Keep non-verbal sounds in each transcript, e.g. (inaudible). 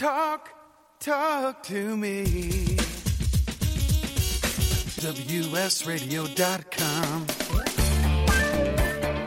Talk, talk to me. WSRadio.com.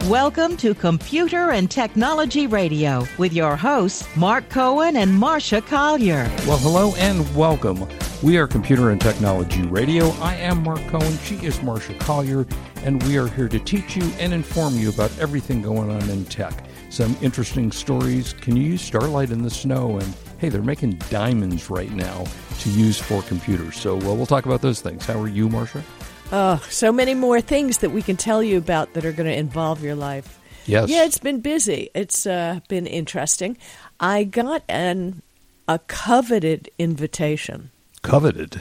Welcome to Computer and Technology Radio with your hosts, Mark Cohen and Marcia Collier. Well, hello and welcome. We are Computer and Technology Radio. I am Mark Cohen. She is Marcia Collier, and we are here to teach you and inform you about everything going on in tech. Some interesting stories. Can you use Starlink in the snow? And hey, they're making diamonds right now to use for computers. So well, we'll talk about those things. How are you, Marcia? Oh, so many more things that we can tell you about that are going to involve your life. Yes. Yeah, it's been busy. It's uh, been interesting. I got an a coveted invitation, Coveted.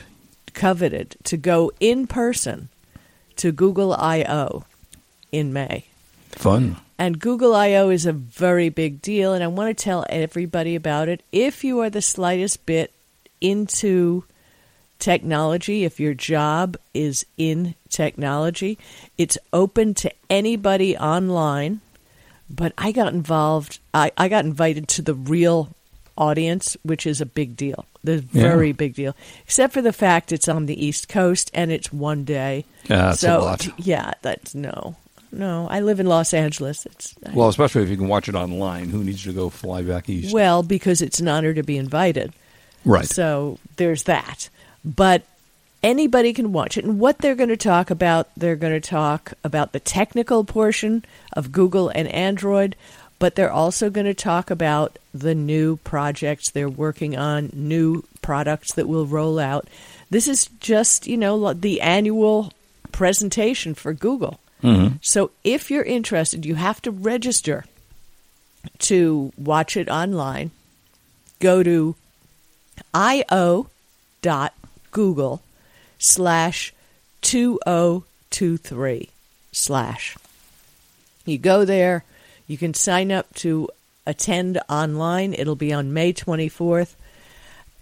coveted to go in person to Google I/O in May. Fun. And Google I/O is a very big deal, and I want to tell everybody about it. If you are the slightest bit into technology, if your job is in technology, it's open to anybody online. But I got involved. I, I got invited to the real audience, which is a big deal. The Yeah. very big deal. Except for the fact it's on the East Coast and it's one day. Yeah, that's so a lot. yeah, that's no, no. I live in Los Angeles. It's Well, especially if you can watch it online. Who needs to go fly back east? well because it's an honor to be invited. right. So there's that. But anybody can watch it. And what they're going to talk about, they're going to talk about the technical portion of Google and Android, but they're also going to talk about the new projects they're working on, new products that will roll out. This is just, you know, the annual presentation for Google. Mm-hmm. So if you're interested, you have to register to watch it online. Go to io.google slash 2023 slash. You go there, you can sign up to attend online. It'll be on May 24th.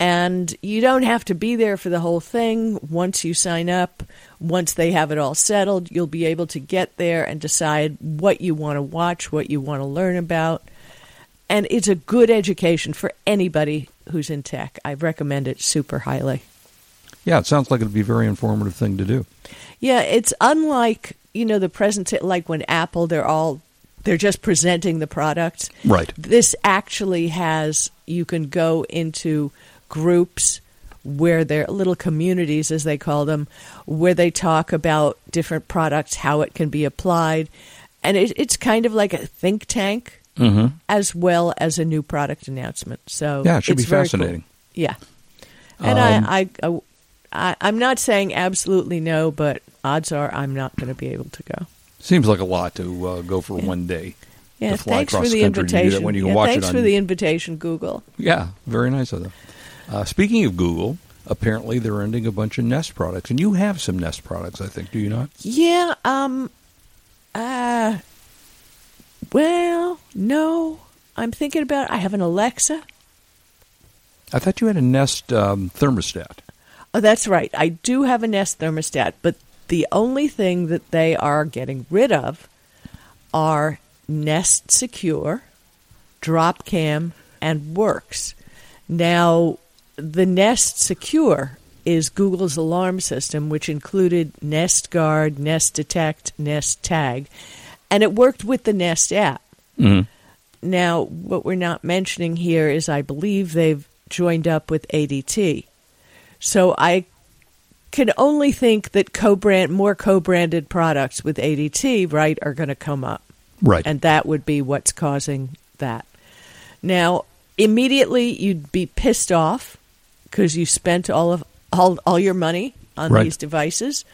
And you don't have to be there for the whole thing. Once you sign up, once they have it all settled, you'll be able to get there and decide what you want to watch, what you want to learn about. And it's a good education for anybody who's in tech. I recommend it super highly. yeah, it sounds like it'd be a very informative thing to do. Yeah, it's unlike, you know, the present like when Apple they're all they're just presenting the product. Right. This actually has you can go into groups where they're little communities as they call them where they talk about different products, how it can be applied. And it, it's kind of like a think tank as well as a new product announcement. So Yeah, it should be very cool. fascinating. Yeah. And Um, I, I, I, I'm not saying absolutely no, but odds are I'm not going to be able to go. Seems like a lot to uh, go for one day. Yeah, thanks for the country to do that invitation. when you Yeah, watch thanks for the invitation, Google. Yeah, very nice of them. Uh, speaking of Google, apparently they're ending a bunch of Nest products, and you have some Nest products, I think, do you not? Yeah, um, uh, well, no. I'm thinking about. I have an Alexa. I thought you had a Nest um, thermostat. Oh, that's right. I do have a Nest thermostat, but the only thing that they are getting rid of are Nest Secure, Dropcam, and Works. Now, the Nest Secure is Google's alarm system, which included Nest Guard, Nest Detect, Nest Tag, and it worked with the Nest app. Mm-hmm. Now, what we're not mentioning here is I believe they've joined up with ADT. So I can only think that co-brand more co-branded products with ADT, right, are going to come up. Right. And that would be what's causing that. Now, immediately you'd be pissed off because you spent all of all, all your money on Right. these devices.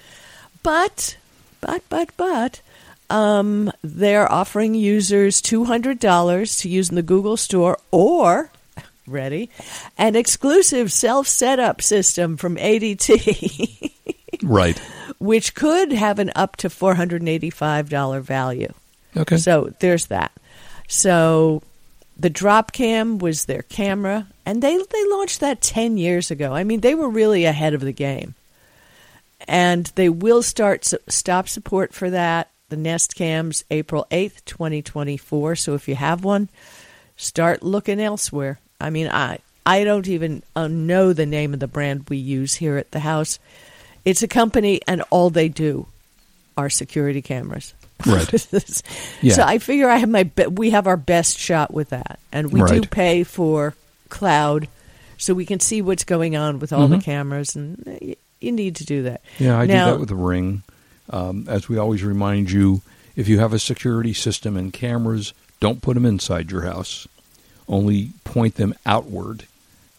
But but but but um, they're offering users $200 to use in the Google Store or (laughs) ready an exclusive self-setup system from ADT (laughs) right. which could have an up to $485 value. Okay. So there's that. So the Dropcam was their camera, and they they launched that ten years ago. I mean, they were really ahead of the game, and they will start stop support for that. The Nest Cams April eighth, twenty twenty four. So if you have one, start looking elsewhere. I mean, I I don't even uh, know the name of the brand we use here at the house. It's a company, and all they do are security cameras. Right. (laughs) Yeah. So I figure I have my be- we have our best shot with that, and we do pay for cloud, so we can see what's going on with all the Mhm. cameras, and you need to do that. Yeah, I Now- do that with the ring. Um, as we always remind you, if you have a security system and cameras, don't put them inside your house. Only point them outward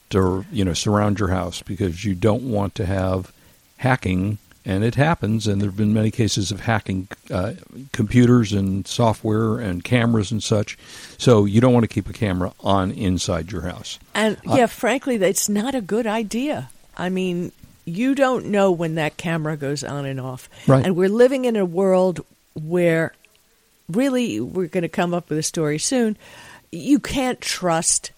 to you know surround your house because you don't want to have hacking. And it happens, and there have been many cases of hacking uh, computers and software and cameras and such. So you don't want to keep a camera on inside your house. And Uh, yeah, frankly, that's not a good idea. I mean, you don't know when that camera goes on and off. Right. And we're living in a world where really we're going to come up with a story soon. You can't trust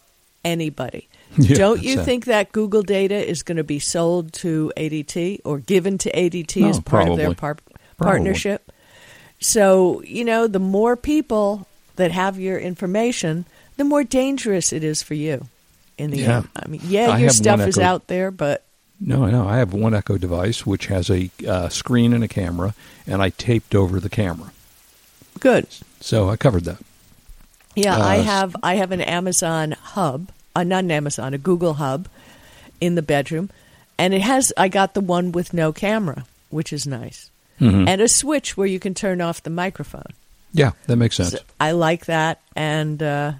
anybody. (laughs) Yeah, don't you think that Google data is going to be sold to ADT or given to ADT as No, part of their par- partnership? So, you know, the more people that have your information, the more dangerous it is for you in the Yeah. end. I mean, yeah, I your stuff is out there, but No, no. I have one Echo device which has a uh, screen and a camera, and I taped over the camera. good. So I covered that. Yeah, Uh, I have I have an Amazon hub, uh, not an Amazon, a Google hub in the bedroom, and it has I got the one with no camera, which is nice. Mhm. And a switch where you can turn off the microphone. Yeah, that makes sense. So I like that, and uh,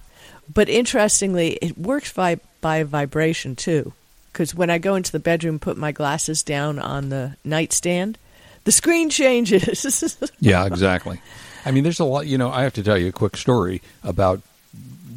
but interestingly, it works by by vibration too. Because when I go into the bedroom, put my glasses down on the nightstand, the screen changes. (laughs) yeah, exactly. I mean, there's a lot. You know, I have to tell you a quick story about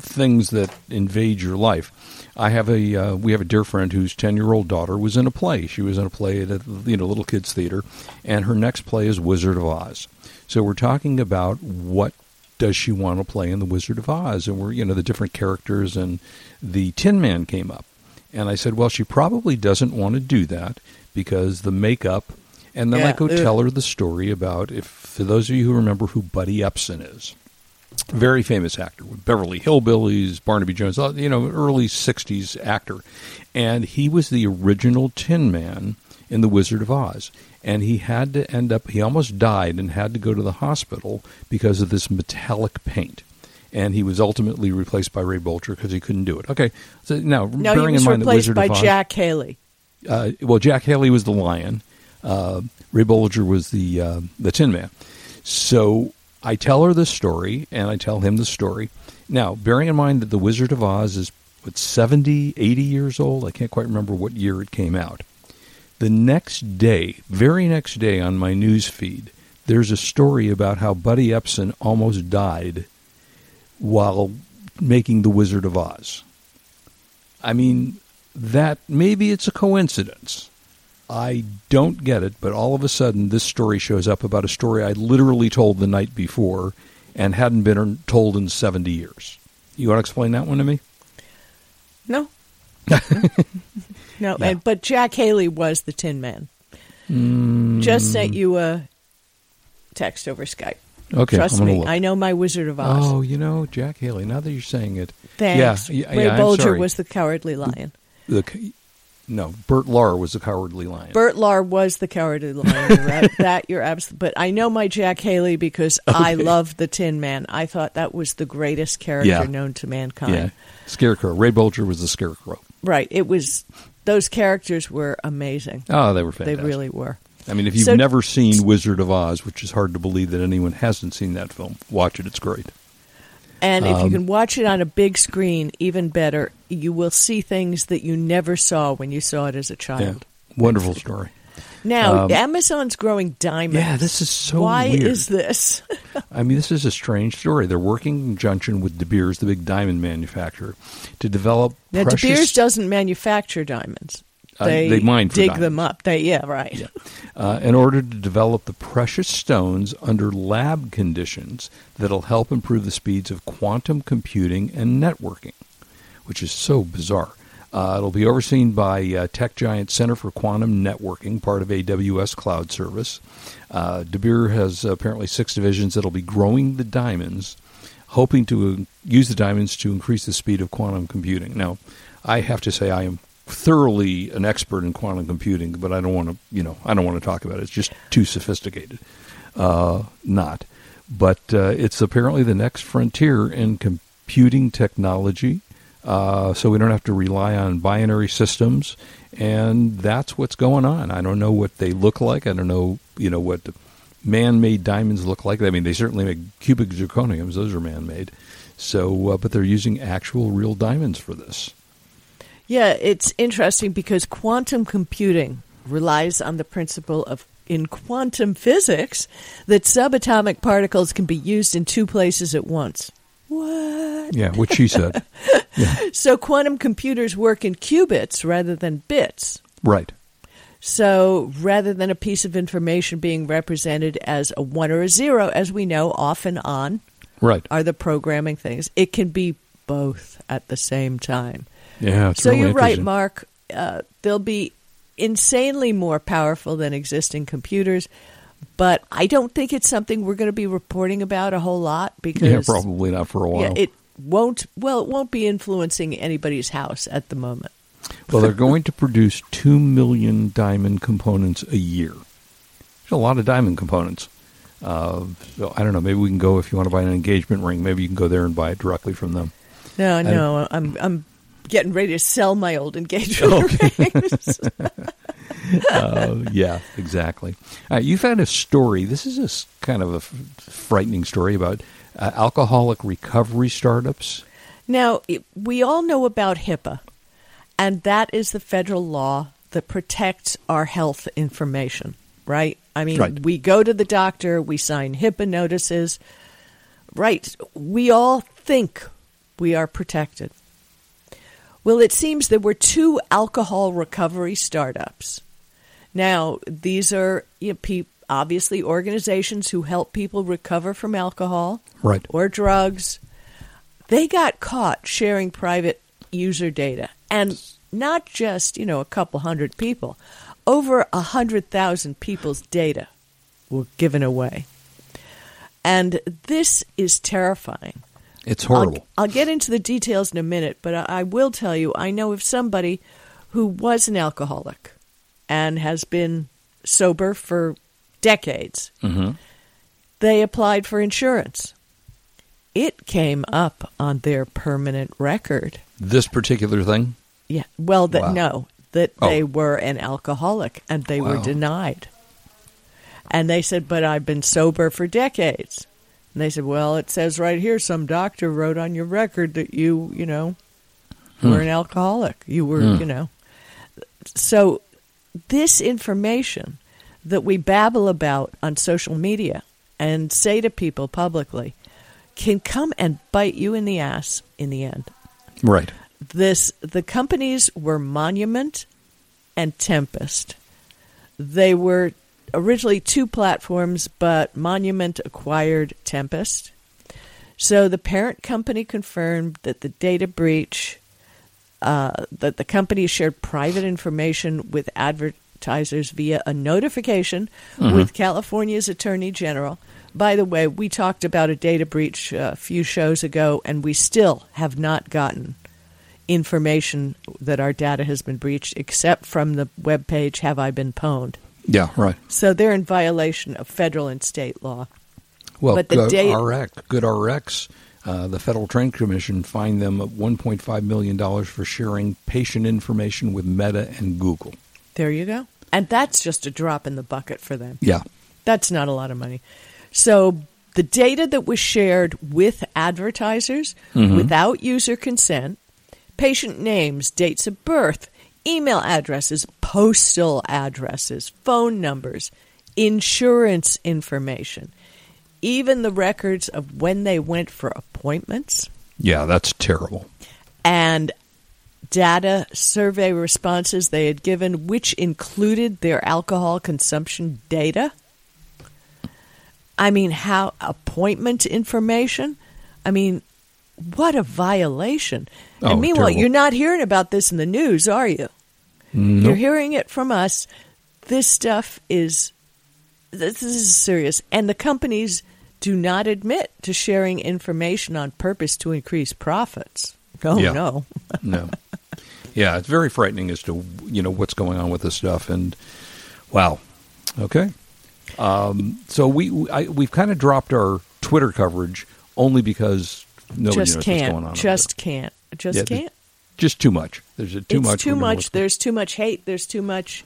things that invade your life. I have a uh, we have a dear friend whose ten year old daughter was in a play. She was in a play at a you know little kids theater, and her next play is Wizard of Oz. So we're talking about what does she want to play in the Wizard of Oz, and we're you know the different characters, and the Tin Man came up, and I said, well, she probably doesn't want to do that because the makeup. And then I Yeah, go ugh. tell her the story about if for those of you who remember who Buddy Ebsen is very famous actor with Beverly Hillbillies, Barnaby Jones, uh, you know, early 60s actor. And he was the original Tin Man in The Wizard of Oz. And he had to end up, he almost died and had to go to the hospital because of this metallic paint. And he was ultimately replaced by Ray Bolger because he couldn't do it. Okay, so now, no, bearing in mind replaced Wizard by of Oz, Jack Haley. uh, well, Jack Haley was the lion. Uh, Ray Bolger was the uh, the Tin Man. So I tell her this story, and I tell him the story. Now, bearing in mind that The Wizard of Oz is what 70, 80 years old. I can't quite remember what year it came out. The next day, very next day on my news feed, there's a story about how Buddy Ebsen almost died while making The Wizard of Oz. I mean, that maybe it's a coincidence. I don't get it, but all of a sudden this story shows up about a story I literally told the night before and hadn't been told in 70 years. You want to explain that one to me? No. (laughs) no. And, but Jack Haley was the Tin Man. Mm. Just sent you a text over Skype. Okay, Trust me, look. I know my Wizard of Oz. Oh, you know, Jack Haley. Now that you're saying it, Thanks. Yeah, yeah, Ray yeah, Bolger was the Cowardly Lion. the no, Bert Lahr was the cowardly lion. Bert Lahr was the Cowardly Lion. Right. (laughs) that you're absolutely. But I know my Jack Haley because I loved the Tin Man. I thought that was the greatest character Yeah. known to mankind. yeah, Scarecrow. Ray Bolger was the Scarecrow. Right. It was. Those characters were amazing. Oh, they were fantastic. They really were. I mean, if you've So- never seen Wizard of Oz, which is hard to believe that anyone hasn't seen that film, watch it. It's great. And if you Um, can watch it on a big screen, even better, you will see things that you never saw when you saw it as a Yeah, child. wonderful story. Now, Um, Amazon's growing diamonds. Yeah, this is so Why weird. is this? (laughs) I mean, this is a strange story. They're working in conjunction with De Beers, the big diamond manufacturer, to develop now, De. Beers doesn't manufacture diamonds. Uh, They, they mine for dig diamonds. them up. They yeah right. Yeah. uh, in order to develop the precious stones under lab conditions that'll help improve the speeds of quantum computing and networking, which is so bizarre. Uh, it'll be overseen by uh, tech giant Center for Quantum Networking, part of AWS Cloud Service. Uh, De Beer has apparently six divisions that'll be growing the diamonds, hoping to use the diamonds to increase the speed of quantum computing. Now, I have to say I am thoroughly an expert in quantum computing, but I don't want to, you know, I don't want to talk about it. It's just too sophisticated. Uh, not, but uh, it's apparently the next frontier in computing technology. Uh, so we don't have to rely on binary systems, and that's what's going on. I don't know what they look like. I don't know, you know, what man-made diamonds look like. I mean, they certainly make cubic zirconiums; those are man-made. So, uh, but they're using actual real diamonds for this. Yeah, it's interesting because quantum computing relies on the principle of in quantum physics that subatomic particles can be used in two places at once. What? Yeah, what she said. (laughs) yeah. So quantum computers work in qubits rather than bits. Right. So rather than a piece of information being represented as a one or a zero, as we know off and on Right. are the programming things, it can be both at the same time. Yeah. It's so really you're right. Mark. Uh, they'll be insanely more powerful than existing computers, but I don't think it's something we're going to be reporting about a whole lot because Yeah, probably not for a while. yeah, it won't. Well, it won't be influencing anybody's house at the moment. well, they're going to produce two million diamond components a year. There's a lot of diamond components. Uh, so I don't know. Maybe we can go if you want to buy an engagement ring. Maybe you can go there and buy it directly from them. No, I- no, I'm I'm getting ready to sell my old engagement (laughs) (laughs) rings. uh, yeah, exactly. Uh, you've had a story. This is a kind of a f- frightening story about uh, alcoholic recovery startups. Now, we all know about HIPAA, and that is the federal law that protects our health information, right? I mean, Right. we go to the doctor, we sign HIPAA notices, right? We all think we are protected. Well, it seems there were two alcohol recovery startups. Now, these are you know, pe- obviously organizations who help people recover from alcohol Right. or drugs. They got caught sharing private user data, and not just you know a couple hundred people, over a hundred thousand people's data were given away, and this is terrifying. It's horrible. I'll, I'll get into the details in a minute, but I, I will tell you I know of somebody who was an alcoholic and has been sober for decades. Mhm. They applied for insurance. It came up on their permanent record. This particular thing. Yeah, well, that Wow. no, that Oh. they were an alcoholic and they were denied. And they said, "But I've been sober for decades." And they said, "Well, it says right here some doctor wrote on your record that you, you know, were an alcoholic. You were, Hmm. you know." So this information that we babble about on social media and say to people publicly can come and bite you in the ass in the end Right. this the companies were Monument and Tempest. They were originally two platforms, but Monument acquired Tempest. So the parent company confirmed that the data breach, uh, that the company shared private information with advertisers via a notification with California's Attorney General. By the way, we talked about a data breach uh, a few shows ago, and we still have not gotten information that our data has been breached, except from the webpage Have I Been Pwned? Yeah. Right. So they're in violation of federal and state law. Well, But the Good date- RX, Good RX, uh, the Federal Trade Commission fined them 1.5 million dollars for sharing patient information with Meta and Google. There you go. And that's just a drop in the bucket for them. Yeah. That's not a lot of money. So the data that was shared with advertisers without user consent, patient names, dates of birth, email addresses, postal addresses, phone numbers, insurance information, even the records of when they went for appointments Yeah, that's terrible. and data survey responses they had given, which included their alcohol consumption data. I mean, how appointment information? I mean, what a violation. Oh, and meanwhile, terrible. you're not hearing about this in the news, are you? You're hearing it from us. This stuff is this is serious, and the companies do not admit to sharing information on purpose to increase profits. Oh Yeah. no. (laughs) no. Yeah, it's very frightening as to you know what's going on with this stuff, and wow. Okay. Um, so we we- I, we've kind of dropped our Twitter coverage only because nobody just knows can't. what's going on. just can't. Just Yeah, can't. just too much. There's a, too it's much. too much. There's too much hate. There's too much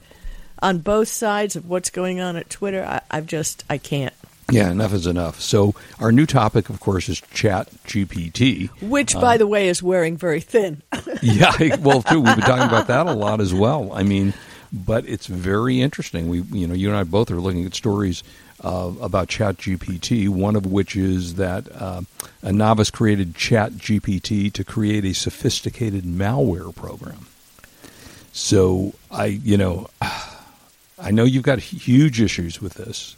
on both sides of what's going on at Twitter. I, I've just I can't. Yeah, enough is enough. So our new topic, of course, is Chat GPT. Which, Uh, by the way, is wearing very thin. (laughs) yeah, (laughs) well, too, we've been talking about that a lot as well. I mean, but it's very interesting. We, you know, you and I both are looking at stories uh, about ChatGPT, One of which is that uh, a novice created ChatGPT to create a sophisticated malware program. So I, you know, (sighs) I know you've got huge issues with this,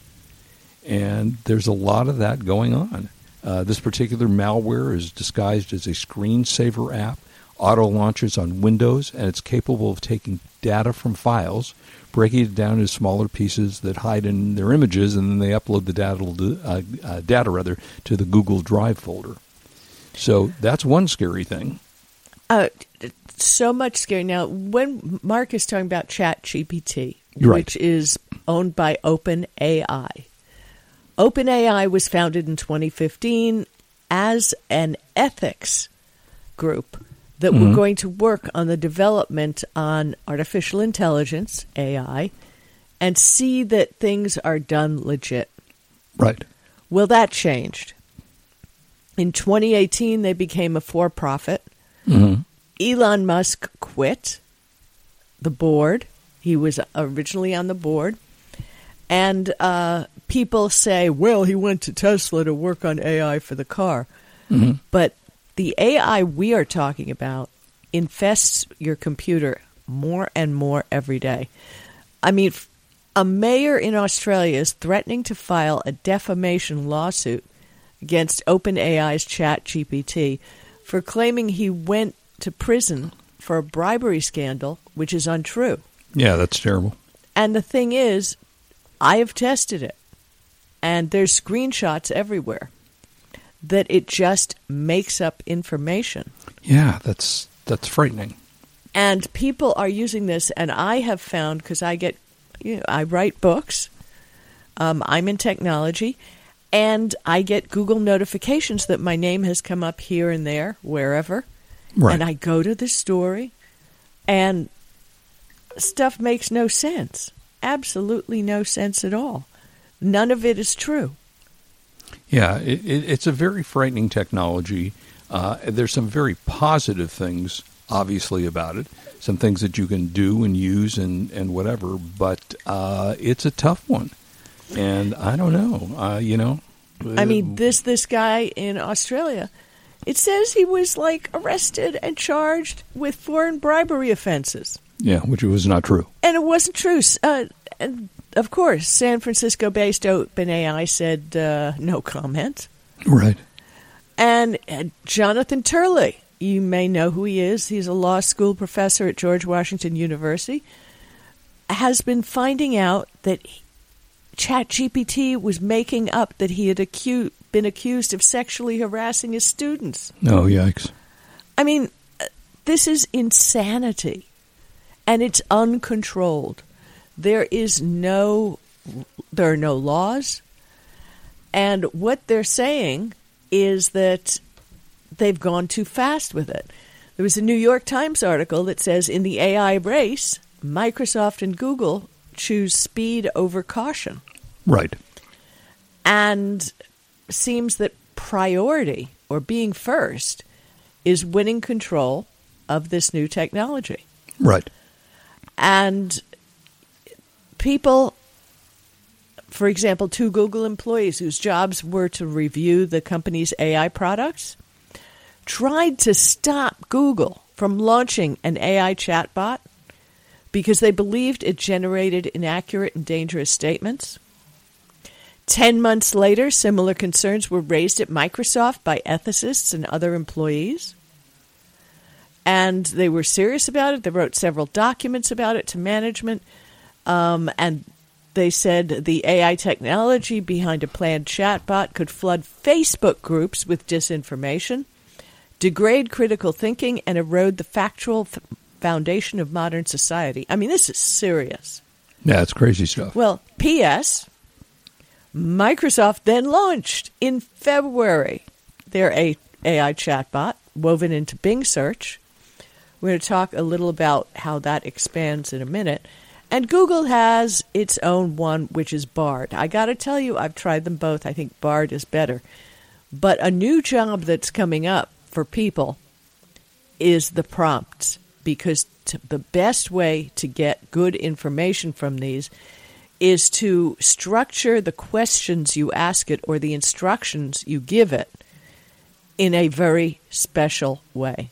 and there's a lot of that going on. Uh, this particular malware is disguised as a screensaver app, auto launches on Windows, and it's capable of taking data from files, breaking it down into smaller pieces that hide in their images, and then they upload the data, uh, uh, data rather to the Google Drive folder. So that's one scary thing. Uh, so much scary. Now, when Mark is talking about Chat GPT, right. which is owned by OpenAI, OpenAI was founded in 2015 as an ethics group that were mm-hmm. going to work on the development on artificial intelligence, AI, and see that things are done legit. Right. Well, that changed. In 2018, they became a for profit. Mm-hmm. Elon Musk quit the board. He was originally on the board. And uh, people say, well, he went to Tesla to work on AI for the car. Mm-hmm. But the AI we are talking about infests your computer more and more every day. I mean, a mayor in Australia is threatening to file a defamation lawsuit against OpenAI's ChatGPT for claiming he went to prison for a bribery scandal, which is untrue. Yeah, that's terrible. And the thing is, I have tested it, and there's screenshots everywhere that it just makes up information. Yeah, that's that's frightening. and people are using this and i have found because i get you know, i write books um, i'm in technology and i get google notifications that my name has come up here and there wherever Right. and i go to the story and stuff makes no sense absolutely no sense at all none of it is true Yeah, it, it, it's a very frightening technology. Uh, there's some very positive things, obviously, about it. Some things that you can do and use and, and whatever, but uh, it's a tough one. And I don't know, uh, you know. I mean, this this guy in Australia, it says he was like arrested and charged with foreign bribery offenses, yeah, which was not true. and it wasn't true. Uh, and of course, San Francisco-based OpenAI said uh, no comment. Right. And uh, Jonathan Turley, you may know who he is. He's a law school professor at George Washington University. Has been finding out that ChatGPT was making up that he had acu- been accused of sexually harassing his students. Oh, yikes. I mean, uh, this is insanity, and it's uncontrolled. There is no, there are no laws, and what they're saying is that they've gone too fast with it. There was a New York Times article that says in the AI race, Microsoft and Google choose speed over caution Right. and seems that priority or being first is winning control of this new technology. Right. And people, for example, two Google employees whose jobs were to review the company's AI products, tried to stop Google from launching an AI chatbot because they believed it generated inaccurate and dangerous statements. Ten months later, similar concerns were raised at Microsoft by ethicists and other employees. And they were serious about it. They wrote several documents about it to management. Um, and They said the AI technology behind a planned chatbot could flood Facebook groups with disinformation, degrade critical thinking, and erode the factual f- foundation of modern society. I mean, this is serious. Yeah, it's crazy stuff. Well, P.S. Microsoft then launched in February their A- AI chatbot woven into Bing search. We're going to talk a little about how that expands in a minute. And Google has its own one, which is Bard. I got to tell you, I've tried them both. I think Bard is better. But a new job that's coming up for people is the prompts because t- the best way to get good information from these is to structure the questions you ask it or the instructions you give it in a very special way.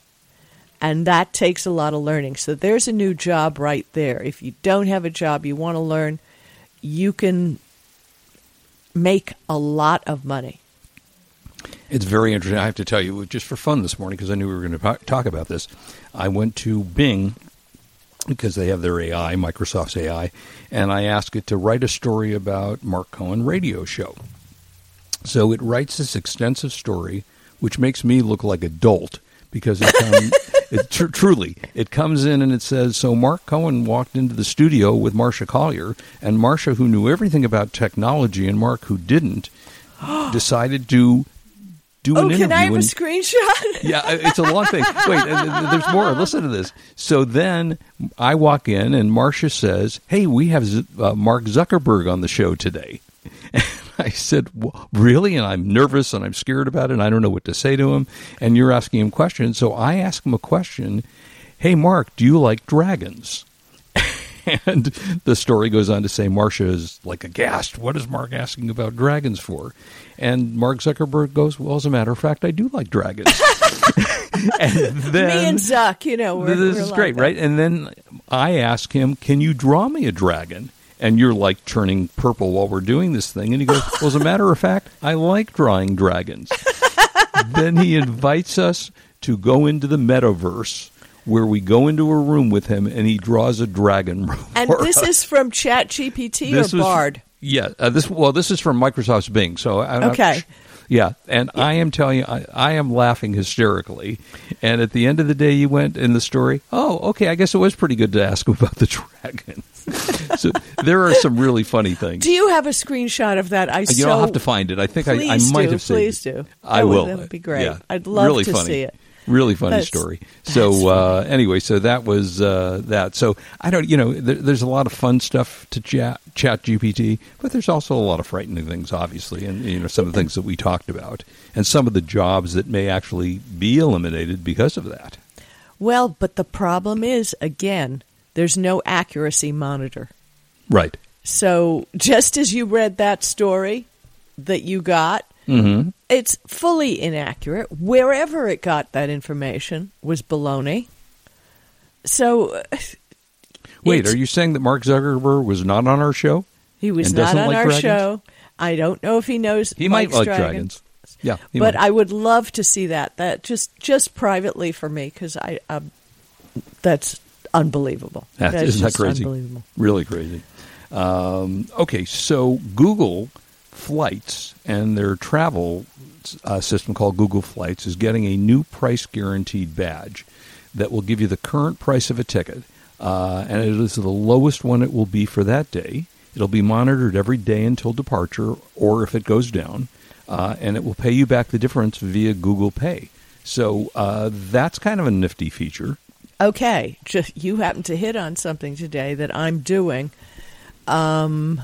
And that takes a lot of learning. So there's a new job right there. If you don't have a job you want to learn, you can make a lot of money. It's very interesting. I have to tell you, just for fun this morning, because I knew we were going to talk about this, I went to Bing because they have their AI, Microsoft's AI, and I asked it to write a story about Mark Cohen radio show. So it writes this extensive story, which makes me look like a dolt because it, come, (laughs) it tr- truly it comes in and it says so Mark Cohen walked into the studio with Marcia Collier and Marcia who knew everything about technology and Mark who didn't (gasps) decided to do Oh, an interview can I have a screenshot? (laughs) yeah, it's a long thing. Wait, uh, there's more. Listen to this. So then I walk in, and Marcia says, "Hey, we have Z- uh, Mark Zuckerberg on the show today." (laughs) (laughs) I said, well, "Really?" And I'm nervous and I'm scared about it. and I don't know what to say to him. And you're asking him questions, so I ask him a question. Hey, Mark, do you like dragons? (laughs) And the story goes on to say Marcia is like aghast. What is Mark asking about dragons for? And Mark Zuckerberg goes, Well, as a matter of fact, I do like dragons. (laughs) and then Me and Zuck, you know, we're, this we're is like great, that. right? And then I ask him, "Can you draw me a dragon?" And you're like turning purple while we're doing this thing. And he goes, "Well, as a matter of fact, I like drawing dragons." (laughs) then he invites us to go into the metaverse, where we go into a room with him, and he draws a dragon. (laughs) And this us. is from ChatGPT or Bard? Yeah, uh, this well, this is from Microsoft's Bing. So not- Okay. Yeah, and I am telling you, I, I am laughing hysterically. And at the end of the day, you went in the story. Oh, okay. I guess it was pretty good to ask (laughs) about the dragon. so there are some really funny things. Do you have a screenshot of that? I you so know, I'll have to find it. I think I, I might do, have saved please it. do. I That would- will. that would be great. Yeah. I'd love really to funny. see it. Really funny That's- story. that's So uh, anyway, so that was uh, that. So I don't, you know, there, there's a lot of fun stuff to chat, chat GPT, but there's also a lot of frightening things, obviously, and you know some of the things that we talked about, and some of the jobs that may actually be eliminated because of that. Well, but the problem is again, there's no accuracy monitor. Right. So just as you read that story that you got, Mm-hmm. it's fully inaccurate. Wherever it got that information was baloney. So uh, Wait, are you saying that Mark Zuckerberg was not on our show? he was not on like our dragons? show. I don't know if he knows. He likes might like dragons. dragons. Yeah, he but might. I would love to see that. That just just privately for me because I um, that's unbelievable. That, That is isn't that crazy? Unbelievable. Really crazy. Um, okay, so Google Flights and their travel uh, system called Google Flights is getting a new price guaranteed badge that will give you the current price of a ticket, uh, and it is the lowest one it will be for that day. It'll be monitored every day until departure, or if it goes down, uh, and it will pay you back the difference via Google Pay. So uh, that's kind of a nifty feature. Okay, just you happen to hit on something today that I'm doing. Um,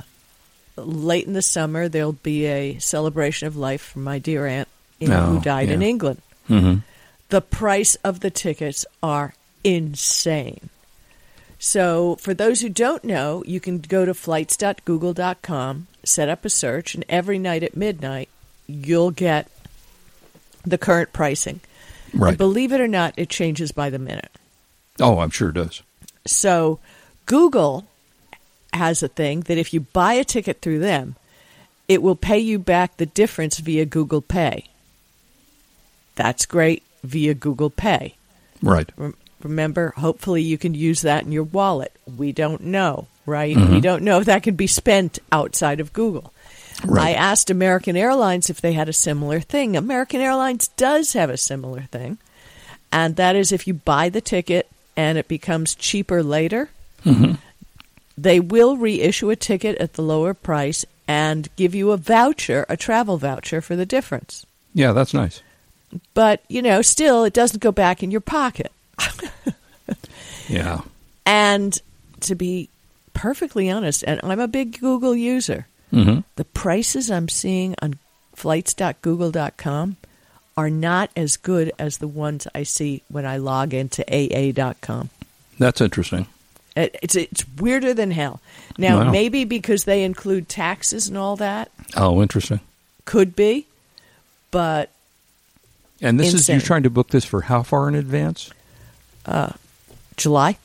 late in the summer, there'll be a celebration of life for my dear aunt in, Oh, who died in. England. Mm-hmm. The price of the tickets are insane. So, for those who don't know, you can go to flights.google.com, set up a search, and every night at midnight, you'll get the current pricing. Right. And believe it or not, it changes by the minute. Oh, I'm sure it does. So Google has a thing that if you buy a ticket through them, it will pay you back the difference via Google Pay. That's great via Google Pay. Right. Rem- Remember, hopefully you can use that in your wallet. We don't know. right? We mm-hmm. don't know if that can be spent outside of Google. Right. I asked American Airlines if they had a similar thing. American Airlines does have a similar thing, and that is if you buy the ticket and it becomes cheaper later, mm-hmm. They will reissue a ticket at the lower price and give you a voucher, a travel voucher for the difference. Yeah, that's nice. But, you know, still, it doesn't go back in your pocket. (laughs) Yeah. And to be perfectly honest, and I'm a big Google user, hmm the prices I'm seeing on flights.google.com are not as good as the ones I see when I log into AA.com. That's interesting. It, it's it's weirder than hell. Now, Wow. maybe because they include taxes and all that, Oh, interesting. could be, but And this is you're trying to book this for how far in advance? Uh, July.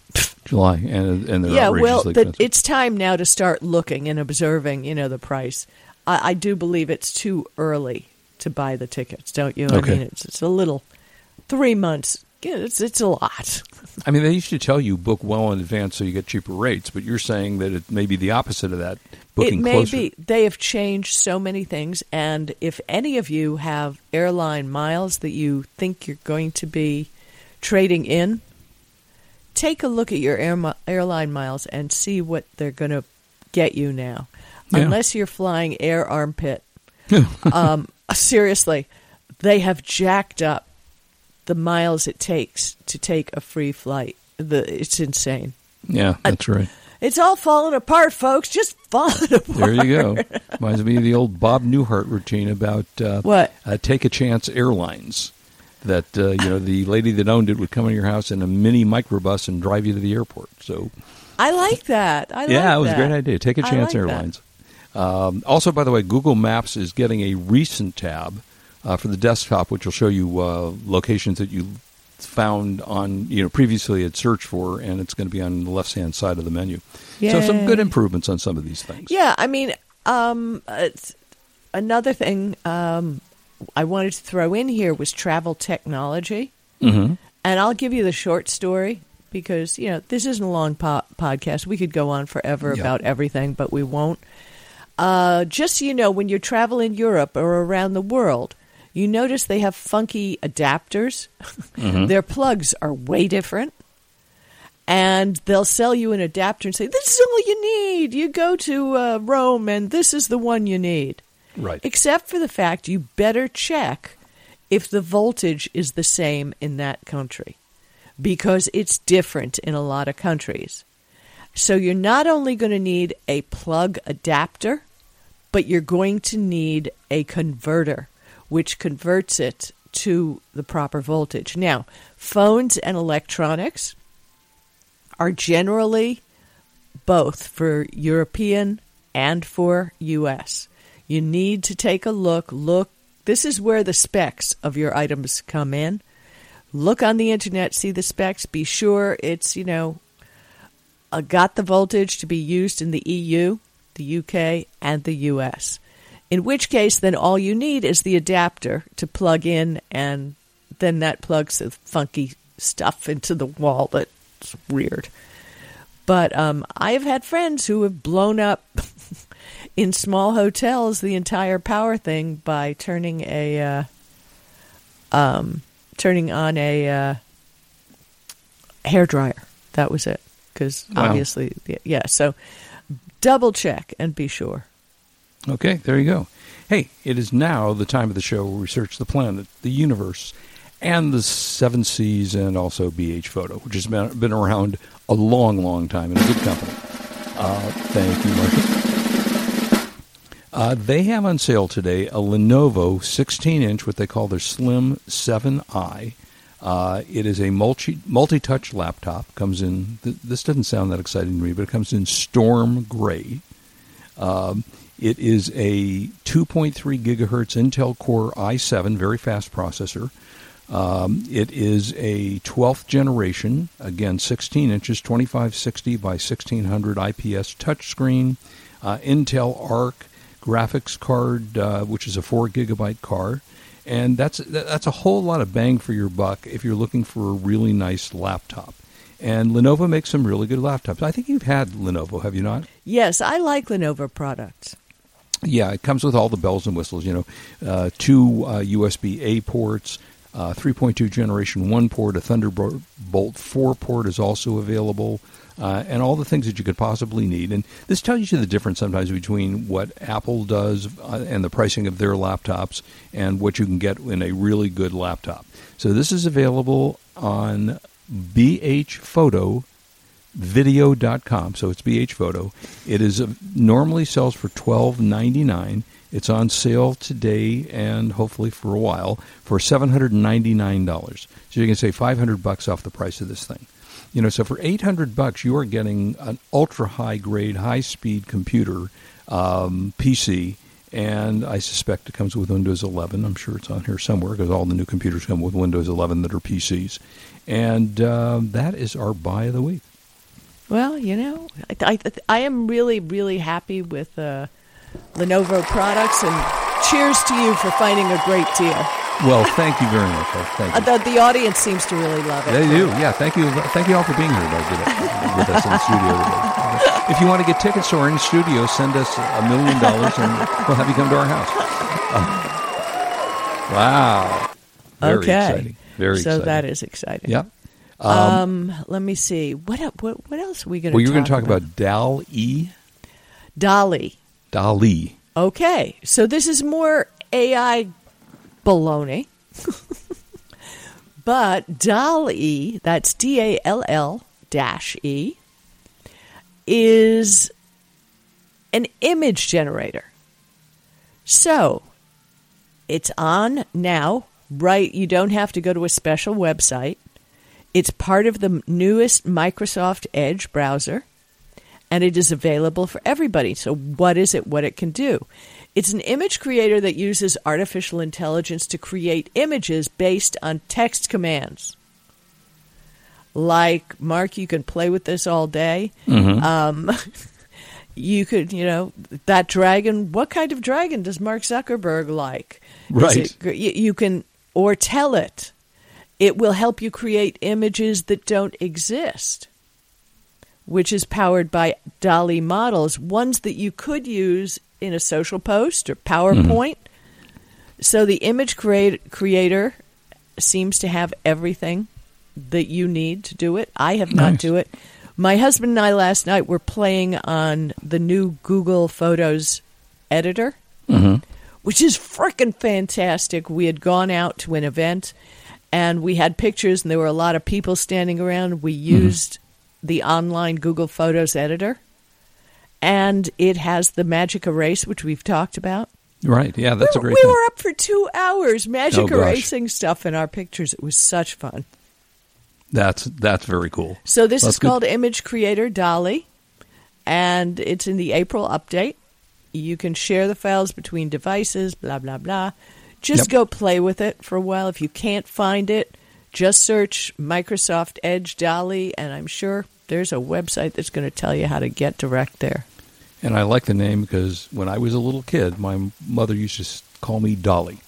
July, and and they're yeah, well, the, it's time now to start looking and observing. You know the price. I, I do believe it's too early to buy the tickets. Don't you? Okay. I mean, it's it's a little three months. It's it's a lot. I mean, they used to tell you book well in advance so you get cheaper rates, but you're saying that it may be the opposite of that. Booking it may closer. be. They have changed so many things, and if any of you have airline miles that you think you're going to be trading in, take a look at your air, airline miles and see what they're going to get you now. Yeah. Unless you're flying air armpit, (laughs) um, seriously, they have jacked up the miles it takes to take a free flight. The it's insane. Yeah, that's right. It's all falling apart, folks. Just falling apart. (laughs) There you go. Reminds me of the old Bob Newhart routine about uh, What? uh, Take a Chance Airlines. That uh, you know, the lady that owned it would come in your house in a mini microbus and drive you to the airport. So I like that. I yeah, like it was that. a great idea. Take a Chance like. Airlines. Um, also, by the way, Google Maps is getting a recent tab uh, for the desktop, which will show you uh, locations that you found on you know previously had searched for, and it's going to be on the left hand side of the menu. So some good improvements on some of these things. Yeah, I mean, um, it's another thing um, I wanted to throw in here was travel technology, hmm and I'll give you the short story because you know this isn't a long po- podcast. We could go on forever Yeah. about everything, but we won't. Uh, just so you know, when you travel in Europe or around the world, you notice they have funky adapters. Their plugs are way different. And they'll sell you an adapter and say, This is all you need. You go to uh, Rome, and this is the one you need. Right. Except for the fact you better check if the voltage is the same in that country because it's different in a lot of countries. So you're not only going to need a plug adapter, but you're going to need a converter, which converts it to the proper voltage. Now, phones and electronics are generally both for European and for US. You need to take a look. Look, this is where the specs of your items come in. Look on the internet, see the specs, be sure it's, you know, uh, got the voltage to be used in the EU, the UK, and the US. In which case, then all you need is the adapter to plug in, and then that plugs the funky stuff into the wall that's weird. But um, I have had friends who have blown up (laughs) in small hotels the entire power thing by turning a uh, um, turning on a uh, hair dryer. That was it. Because Wow. obviously, yeah. So double check and be sure. Okay, there you go. Hey, it is now the time of the show where we search the planet, the universe, and the seven seas, and also BH Photo, which has been, been around a long, long time and a good company. Uh, thank you, Martha. Uh, they have on sale today a Lenovo 16 inch, what they call their Slim 7i. Uh, it is a multi multi touch laptop. Comes in. Th- this doesn't sound that exciting to me, but it comes in storm gray. Um, it is a 2.3 gigahertz Intel Core i7, very fast processor. Um, it is a 12th generation, again 16 inches, 2560 by 1600 IPS touchscreen, uh, Intel Arc graphics card, uh, which is a four gigabyte card, and that's that's a whole lot of bang for your buck if you're looking for a really nice laptop. And Lenovo makes some really good laptops. I think you've had Lenovo, have you not? Yes, I like Lenovo products. Yeah, it comes with all the bells and whistles. You know, uh, two uh, USB A ports, uh, 3.2 Generation 1 port, a Thunderbolt 4 port is also available, uh, and all the things that you could possibly need. And this tells you the difference sometimes between what Apple does uh, and the pricing of their laptops and what you can get in a really good laptop. So this is available on BH Photo video.com so it's bh photo it is uh, normally sells for 12.99 it's on sale today and hopefully for a while for $799 so you can save 500 bucks off the price of this thing you know so for 800 bucks you are getting an ultra high grade high speed computer um, pc and I suspect it comes with Windows 11. I'm sure it's on here somewhere because all the new computers come with Windows 11 that are PCs. And uh, that is our buy of the week. Well, you know, I, I, I am really, really happy with uh, Lenovo products, and cheers to you for finding a great deal. Well, thank you very much. Thank you. Uh, the, the, audience seems to really love it. They do. Yeah. Thank you. Thank you all for being here with us in the studio today. If you want to get tickets our in studio, send us a million dollars and we'll have you come to our house. Uh, wow. Very okay. exciting. Very so exciting. that is exciting. Yeah. Um, um, let me see. What what what else are we going to? Talk about? Well, you're going to talk about, about DAL E. DALL-E. DALL-E. Okay, so this is more AI baloney, (laughs) but DALL-E, that's D A L L dash E, is an image generator. So it's on now. Right, you don't have to go to a special website. It's part of the newest Microsoft Edge browser, and it is available for everybody. So, what is it? What it can do? It's an image creator that uses artificial intelligence to create images based on text commands. Like, Mark, you can play with this all day. Mm-hmm. Um, (laughs) you could, you know, that dragon, what kind of dragon does Mark Zuckerberg like? Right. It, you can, or tell it it will help you create images that don't exist, which is powered by DALL-E models, ones that you could use in a social post or PowerPoint. Mm-hmm. So the image create, creator seems to have everything that you need to do it. I have not nice. do it. My husband and I last night were playing on the new Google Photos editor, mm-hmm. which is freaking fantastic. We had gone out to an event and we had pictures and there were a lot of people standing around. We Mm-hmm. used mm-hmm. the online Google Photos editor and it has the magic erase which we've talked about. Right. Yeah, that's we, a great We thing. were up for 2 hours magic Oh, erasing stuff in our pictures. It was such fun. That's that's very cool. So this That's is good. called Image Creator DALL-E and it's in the April update. You can share the files between devices, blah blah blah. Just Yep. go play with it for a while. If you can't find it, just search Microsoft Edge DALL-E, and I'm sure there's a website that's going to tell you how to get direct there. And I like the name because when I was a little kid, my mother used to call me Dolly.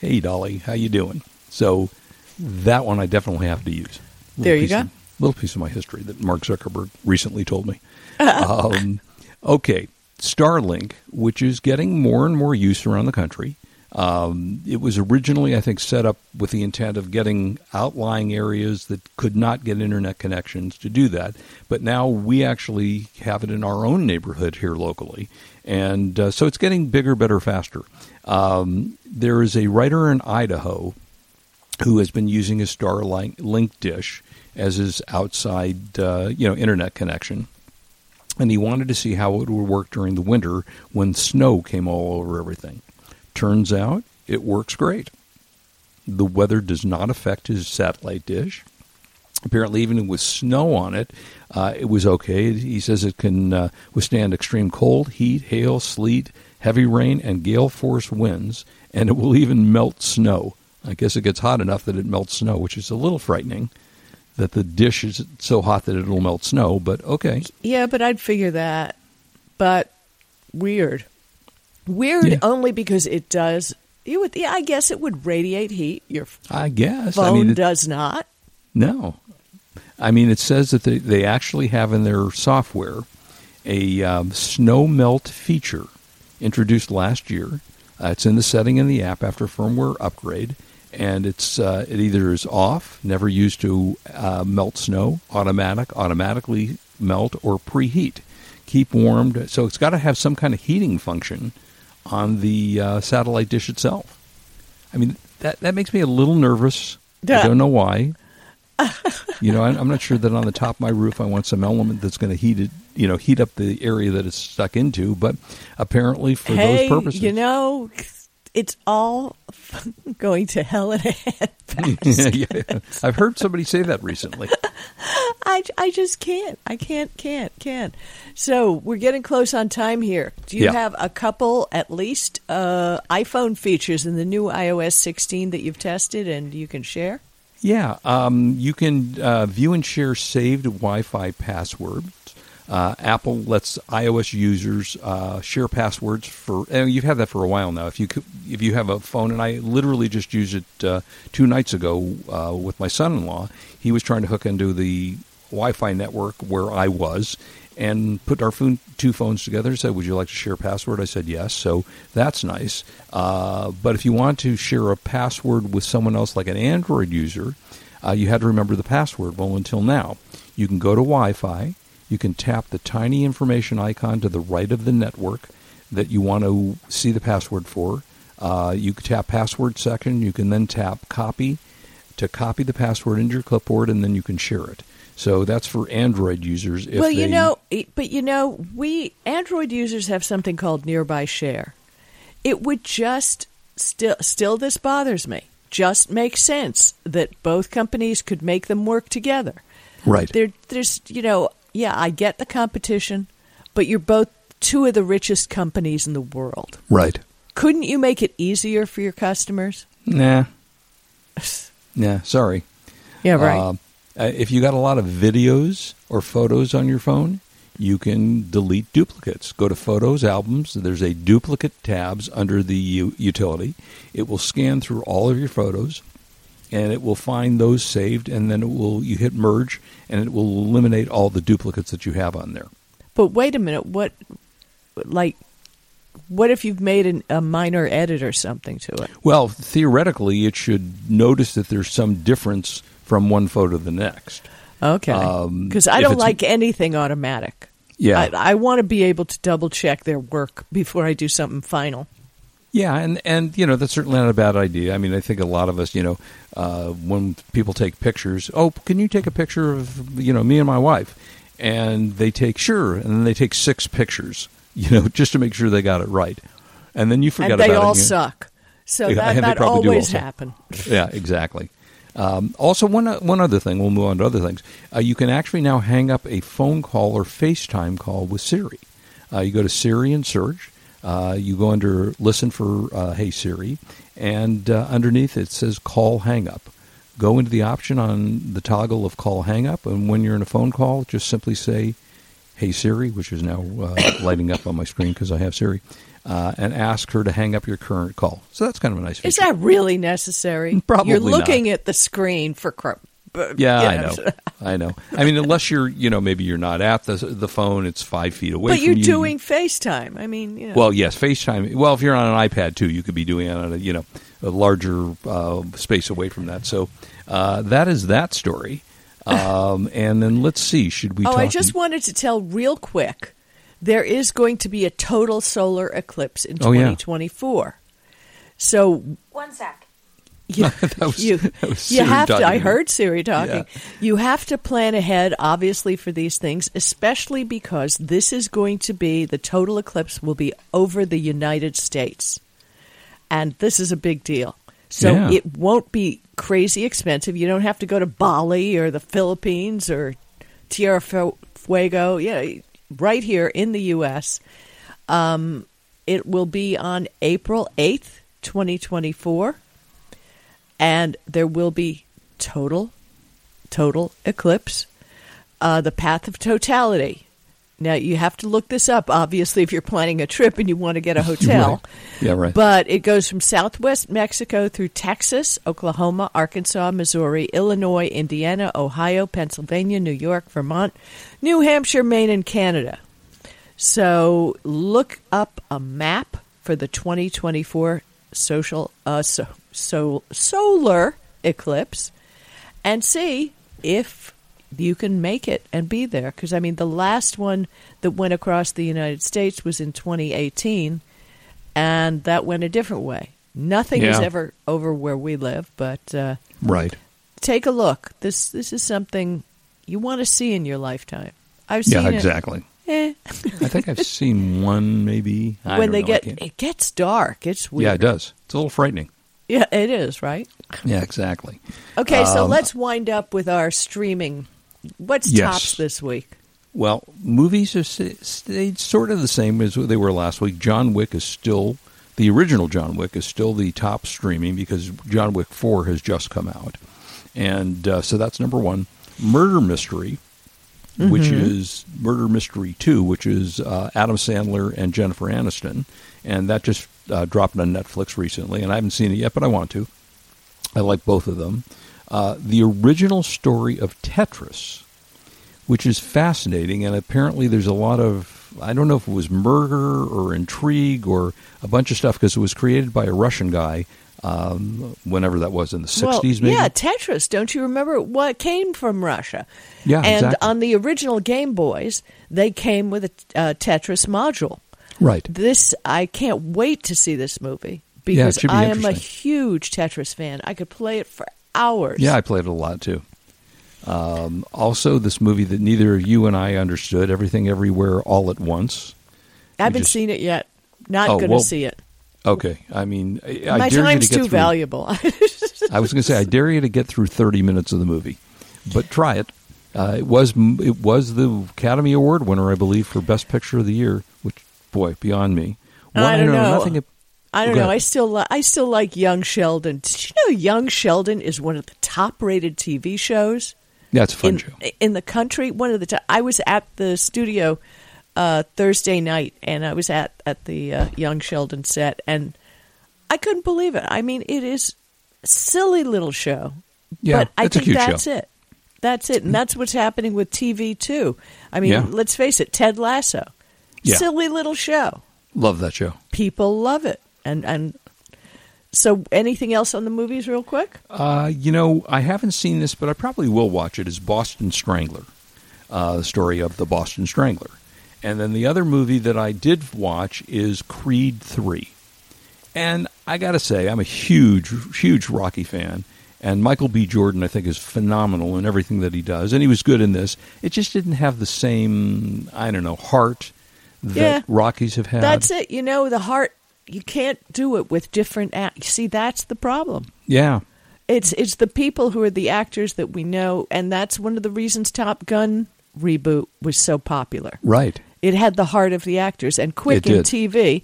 Hey, Dolly, how you doing? So that one I definitely have to use. There you go. Of, little piece of my history that Mark Zuckerberg recently told me. (laughs) um, okay, Starlink, which is getting more and more use around the country. Um, it was originally, I think, set up with the intent of getting outlying areas that could not get internet connections to do that. But now we actually have it in our own neighborhood here locally. And uh, so it's getting bigger, better, faster. Um, there is a writer in Idaho who has been using a Starlink link dish as his outside, uh, you know, internet connection, and he wanted to see how it would work during the winter when snow came all over everything. Turns out it works great. The weather does not affect his satellite dish. Apparently, even with snow on it, uh, it was okay. He says it can uh, withstand extreme cold, heat, hail, sleet, heavy rain, and gale force winds, and it will even melt snow. I guess it gets hot enough that it melts snow, which is a little frightening. That the dish is so hot that it'll melt snow, but okay. Yeah, but I'd figure that. But weird. Weird Yeah. only because it does. You would, yeah, I guess it would radiate heat. Your I guess. phone I mean, it- does not. no, I mean, it says that they, they actually have in their software a um, snow melt feature introduced last year. Uh, it's in the setting in the app after firmware upgrade, and it's uh, it either is off, never used to uh, melt snow, automatic, automatically melt, or preheat, keep warmed. So it's got to have some kind of heating function on the uh, satellite dish itself. I mean, that that makes me a little nervous. I don't know why. (laughs) you know, I- I'm not sure that on the top of my roof I want some element that's going to heat it, you know, heat up the area that it's stuck into. But apparently, for hey, those purposes, you know, it's all (laughs) going to hell in a (laughs) handbasket. I've heard somebody say that recently. (laughs) I, I just can't. I can't, can't, can't. So we're getting close on time here. Do you Yeah. have a couple, at least, uh, iPhone features in the new iOS 16 that you've tested and you can share? Yeah, um, you can uh, view and share saved Wi-Fi passwords. Uh, Apple lets iOS users uh, share passwords for. And you've had that for a while now. If you could, if you have a phone, and I literally just used it uh, two nights ago uh, with my son-in-law. He was trying to hook into the Wi-Fi network where I was, and put our phone, two phones together. and Said, "Would you like to share a password?" I said, "Yes." So that's nice. Uh, but if you want to share a password with someone else, like an Android user, uh, you had to remember the password. Well, until now, you can go to Wi-Fi. You can tap the tiny information icon to the right of the network that you want to see the password for. Uh, you can tap password section. You can then tap copy to copy the password into your clipboard, and then you can share it. So that's for Android users. If well, you they- know, but you know, we Android users have something called Nearby Share. It would just still still this bothers me. Just make sense that both companies could make them work together. right? There, there's, you know, yeah, I get the competition, but you're both two of the richest companies in the world. Right. Couldn't you make it easier for your customers? Nah. (laughs) Nah. Sorry. Yeah, right. uh, if you got a lot of videos or photos on your phone, you can delete duplicates. Go to Photos, Albums. There's a duplicate tabs under the u- utility. It will scan through all of your photos, and it will find those saved, and then it will you hit merge, and it will eliminate all the duplicates that you have on there. but wait a minute. What, like, what if you've made an, a minor edit or something to it? Well, theoretically, it should notice that there's some difference from one photo to the next. Okay. Um, Because I don't like anything automatic. Yeah. I, I want to be able to double check their work (laughs) before I do something final. Yeah, and and you know that's certainly not a bad idea. I mean, I think a lot of us, you know, uh, when people take pictures, oh, can you take a picture of you know me and my wife? And they take sure, and then they take six pictures, (laughs) you know, just to make sure they got it right, and then you forget and about all it. and you- suck. So Yeah, (laughs) that, that always happen. (laughs) Yeah, exactly. Um, also, one one other thing. We'll move on to other things. Uh, you can actually now hang up a phone call or FaceTime call with Siri. Uh, you go to Siri and search. Uh, you go under Listen for uh, Hey Siri, and uh, underneath it says Call Hang Up. Go into the option on the toggle of Call Hang Up, and when you're in a phone call, just simply say Hey Siri, which is now uh, (coughs) lighting up on my screen because I have Siri, uh, and ask her to hang up your current call. So that's kind of a nice feature. Is that really necessary? Probably You're not. looking at the screen for. Cr- but, Yeah, you I know. I know. I mean, unless you're, you know, maybe you're not at the the phone, it's five feet away. But you're you. doing FaceTime. I mean, you know. well, yes, FaceTime. Well, if you're on an iPad too, you could be doing it on a, you know, a larger uh, space away from that. So uh, that is that story. (laughs) Um, and then let's see. Should we? oh, talk I just wanted to tell real quick there is going to be a total solar eclipse in Oh, yeah. 2024. So One sec. You, (laughs) was- you, you have to. I heard Siri talking. Yeah. You have to plan ahead, obviously, for these things, especially because this is going to be the total eclipse will be over the United States, and this is a big deal. So Yeah. it won't be crazy expensive. You don't have to go to Bali or the Philippines or Tierra Fuego. Yeah, right here in the U.S. Um, it will be on April 8th, 2024. And there will be total, total eclipse. Uh, the path of totality Now you have to look this up. Obviously, if you're planning a trip and you want to get a (laughs) hotel, Right. Yeah, right. but it goes from Southwest Mexico through Texas, Oklahoma, Arkansas, Missouri, Illinois, Indiana, Ohio, Pennsylvania, New York, Vermont, New Hampshire, Maine, and Canada. So look up a map for the 2024 social uh, so, so solar eclipse and see if you can make it and be there. Because I mean, the last one that went across the United States was in 2018, and that went a different way. Nothing is ever over where we live, but uh, right. take a look. This this is something you want to see in your lifetime. I've seen Yeah, it. Eh. I think I've seen one, maybe. I when they know, get it gets dark. It's weird. yeah, it does. It's a little frightening. Yeah, it is right. Yeah, exactly. Okay, so Um, let's wind up with our streaming. What's Yes. tops this week? Well, movies have sta- stayed sort of the same as they were last week. John Wick is still the original John Wick is still the top streaming because John Wick Four has just come out, and uh, so that's number one. Murder Mystery, which is Murder Mystery Two, which is uh, Adam Sandler and Jennifer Aniston, and that just uh, dropped on Netflix recently, and I haven't seen it yet, but I want to. I like both of them. Uh, the original story of Tetris, which is fascinating, and apparently there's a lot of I don't know if it was murder or intrigue or a bunch of stuff because it was created by a Russian guy, um, whenever that was in the '60s, well, maybe. yeah, Tetris. Don't you remember what came from Russia? Yeah, and exactly. on the original Game Boys, they came with a uh, Tetris module. right. This I can't wait to see this movie because should be I am a huge Tetris fan. I could play it for hours. Yeah, I played it a lot too. Um, also, this movie that neither you and I understood, Everything Everywhere All at Once. I haven't just- seen it yet. Not Oh, going to well, see it. Okay, I mean, I, I My dare you time's to get too through, valuable. (laughs) (laughs) I was going to say, I dare you to get through 30 minutes of the movie, but try it. Uh, it was it was the Academy Award winner, I believe, for Best Picture of the Year. Which, boy, beyond me. I don't know. Nothing. I don't know. I still li- I still like Young Sheldon. Did you know Young Sheldon is one of the top rated TV shows Yeah, it's a fun in show. in the country? One of the. I was at the studio uh, Thursday night, and I was at at the uh, Young Sheldon set, and I couldn't believe it. I mean, it is silly little show, Yeah, but I think that's show. it. That's it, and that's what's happening with TV too. I mean, Yeah. let's face it, Ted Lasso, Yeah. silly little show Love that show. people love it and and so anything else on the movies real quick Uh, you know, I haven't seen this, but I probably will watch it. Is Boston Strangler, uh, the story of the Boston Strangler, and then the other movie that I did watch is Creed Three, and I got to say, I'm a huge, huge Rocky fan, and Michael B. Jordan I think is phenomenal in everything that he does, and he was good in this. It just didn't have the same, I don't know, heart that Yeah. Rockies have had. that's it you know the heart you can't do it with different act see that's the problem Yeah, it's it's the people who are the actors that we know and that's one of the reasons top gun reboot was so popular right. It had the heart of the actors and quick in tv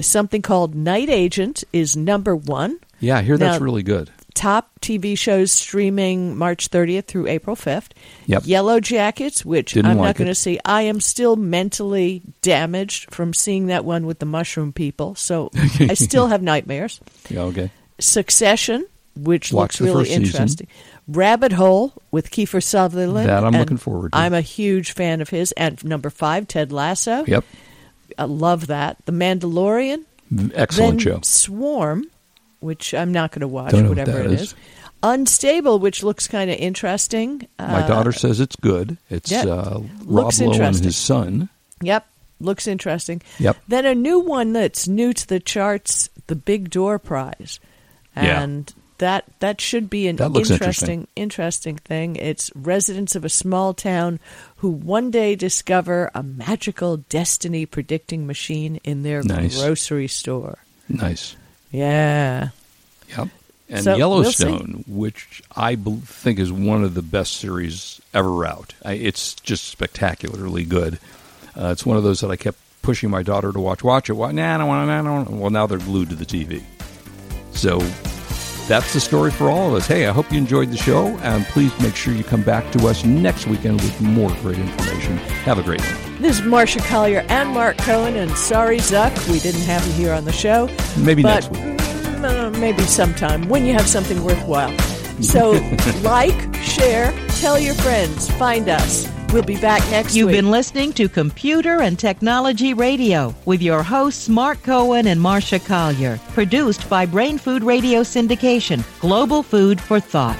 something called night agent is number one Yeah, I hear that's really good. top TV shows streaming March 30th through April 5th. Yep. Yellow Jackets, which Didn't I'm like not going to see. I am still mentally damaged from seeing that one with the mushroom people, so (laughs) I still have nightmares. Yeah, okay. Succession, which Watched looks really first season. interesting. Rabbit Hole with Kiefer Sutherland. That I'm and looking forward to. I'm a huge fan of his. And number five, Ted Lasso. Yep. I love that. The Mandalorian. Excellent then show. Swarm, which I'm not going to watch, Don't know what whatever that it is. is. Unstable, which looks kind of interesting. My Uh, daughter says it's good. It's yeah, uh, Rob looks Lowe and interesting. his son. Yep, looks interesting. Yep. Then a new one that's new to the charts, the Big Door Prize, Yeah. That that should be an looks interesting interesting thing. It's residents of a small town who one day discover a magical destiny predicting machine in their Nice. grocery store. Nice. Yeah. Yep. And So, we'll Yellowstone, which I think is one of the best series ever out. I, it's just spectacularly good. Uh, it's one of those that I kept pushing my daughter to watch. Watch it. Why? Nah, I don't want to. I don't. Well, now they're glued to the TV. So that's the story for all of us. Hey, I hope you enjoyed the show, and please make sure you come back to us next weekend with more great information. Have a great one. This is Marsha Collier and Marc Cohen, and sorry, Zuck, we didn't have you here on the show. Maybe next week. mm, uh, maybe sometime when you have something worthwhile. So, (laughs) like, share, tell your friends, find us. We'll be back next You've week. been listening to Computer and Technology Radio with your hosts Marc Cohen and Marsha Collier, produced by Brain Food Radio Syndication, Global Food for Thought.